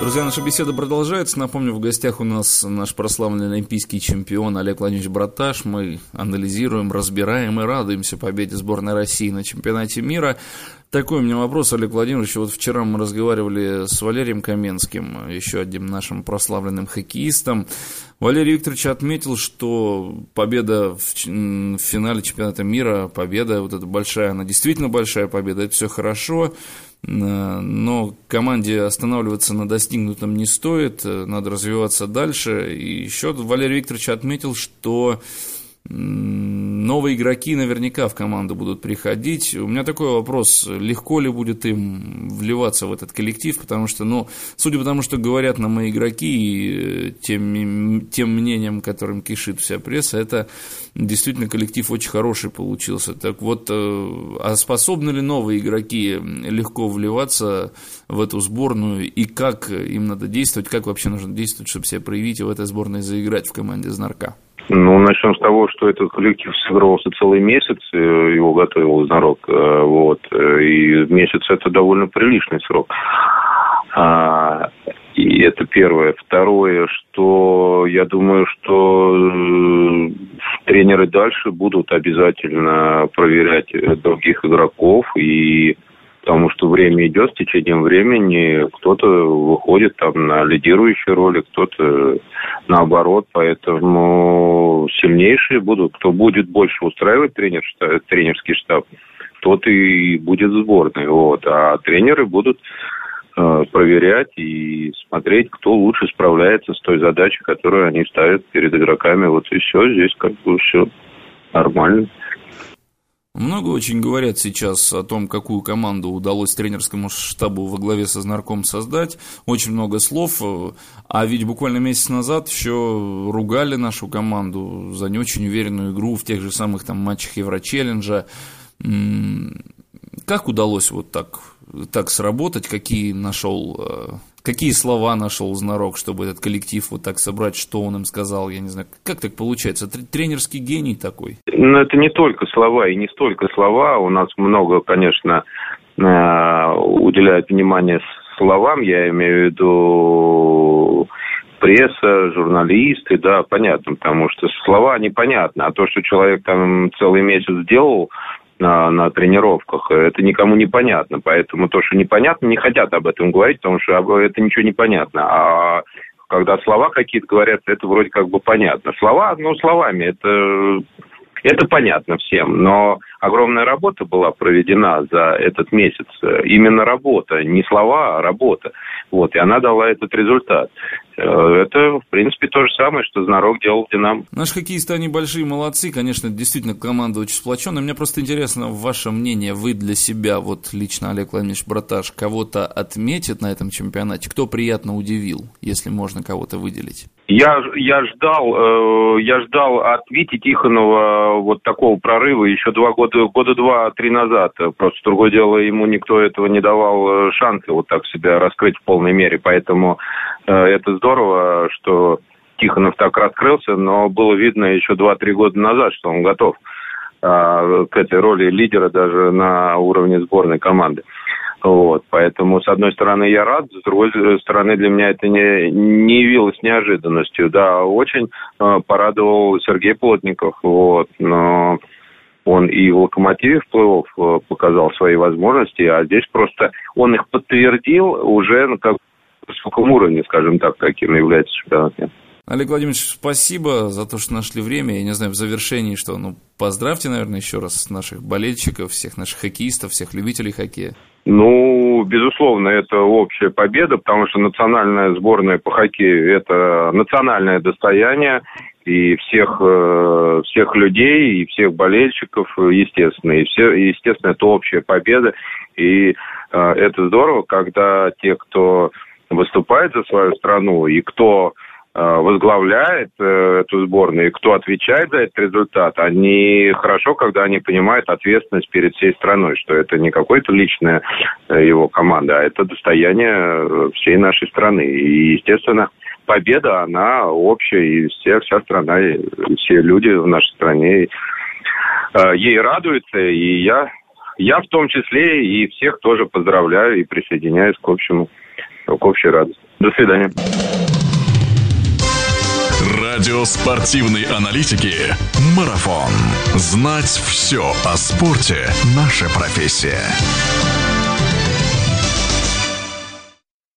Друзья, наша беседа продолжается. Напомню, в гостях у нас наш прославленный олимпийский чемпион Олег Владимирович Браташ. Мы анализируем, разбираем и радуемся победе сборной России на чемпионате мира. Такой у меня вопрос, Олег Владимирович. Вот вчера мы разговаривали с Валерием Каменским, еще одним нашим прославленным хоккеистом. Валерий Викторович отметил, что победа в финале чемпионата мира, победа, вот эта большая, она действительно большая победа, это все хорошо. Э, но команде останавливаться на достигнутом не стоит, э, надо развиваться дальше. И еще Валерий Викторович отметил, что новые игроки наверняка в команду будут приходить. У меня такой вопрос, легко ли будет им вливаться в этот коллектив, потому что, ну, судя по тому, что говорят нам мои игроки и э, тем, тем мнением, которым кишит вся пресса, это действительно коллектив очень хороший получился. Так вот, э, а способны ли новые игроки легко вливаться в эту сборную и как им надо действовать, как вообще нужно действовать, чтобы себя проявить и в этой сборной заиграть в команде «Знарка»? Начнем с того, что этот коллектив сыгрывался целый месяц, э, его готовил Знарок, э, вот, э, и месяц это довольно приличный срок. А, и это первое. Второе, что я думаю, что тренеры дальше будут обязательно проверять других игроков и потому что время идет, с течением времени кто-то выходит там на лидирующие роли, кто-то наоборот, поэтому сильнейшие будут, кто будет больше устраивать тренер, тренерский штаб, тот и будет сборной, вот, а тренеры будут э, проверять и смотреть, кто лучше справляется с той задачей, которую они ставят перед игроками. Вот и все, здесь как бы все нормально. Много очень говорят сейчас о том, какую команду удалось тренерскому штабу во главе со Знарком создать. Очень много слов. А ведь буквально месяц назад еще ругали нашу команду за не очень уверенную игру в тех же самых там матчах Еврочелленджа. Как удалось вот так, так сработать? Какие нашел э, Какие слова нашел Знарок, чтобы этот коллектив вот так собрать, что он им сказал, я не знаю. Как так получается? Тренерский гений такой? Ну, это не только слова и не столько слова. У нас много, конечно, э, уделяют внимание словам, я имею в виду пресса, журналисты, да, понятно, потому что слова непонятны, а то, что человек там целый месяц делал, на, на тренировках. Это никому не понятно. Поэтому то, что непонятно, не хотят об этом говорить, потому что это ничего не понятно. А когда слова какие-то говорят, это вроде как бы понятно. Слова, ну, словами, это, это понятно всем. Но огромная работа была проведена за этот месяц. Именно работа, не слова, а работа. Вот, и она дала этот результат. Э, это, в принципе, то же самое, что Знарок делал в «Динамо». Наши хоккеисты, они большие молодцы. Конечно, действительно, команда очень сплоченная. Мне просто интересно, ваше мнение, вы для себя, вот лично Олег Владимирович Браташ, кого-то отметит на этом чемпионате? Кто приятно удивил, если можно кого-то выделить? Я, я ждал, э, я ждал от Вити Тихонова вот такого прорыва еще два года, года два-три назад. Просто другое дело, ему никто этого не давал э, шанса вот так себя раскрыть в полной мере. Поэтому э, это здорово, что Тихонов так раскрылся, но было видно еще два-три года назад, что он готов э, к этой роли лидера даже на уровне сборной команды. Вот, поэтому, с одной стороны, я рад, с другой стороны, для меня это не, не явилось неожиданностью. Да, очень э, порадовал Сергей Плотников, вот, но он и в «Локомотиве» в плей э, показал свои возможности, а здесь просто он их подтвердил уже как высоком уровне, скажем так, каким является чемпионат мира. Олег Владимирович, спасибо за то, что нашли время. Я не знаю, в завершении, что, ну, поздравьте, наверное, еще раз наших болельщиков, всех наших хоккеистов, всех любителей хоккея. Ну, безусловно, это общая победа, потому что национальная сборная по хоккею – это национальное достояние и всех, э, всех людей, и всех болельщиков, естественно. И, все, естественно, это общая победа. И э, это здорово, когда те, кто выступает за свою страну, и кто Э, возглавляет э, эту сборную и кто отвечает за этот результат, они хорошо, когда они понимают ответственность перед всей страной, что это не какое-то личное э, его команда, а это достояние всей нашей страны. И, естественно, победа, она общая, и вся, вся страна, и все люди в нашей стране ей радуются, и я я в том числе и всех тоже поздравляю и присоединяюсь к общему, к общей радости. До свидания. Радио спортивной аналитики «Марафон». Знать все о спорте – наша профессия.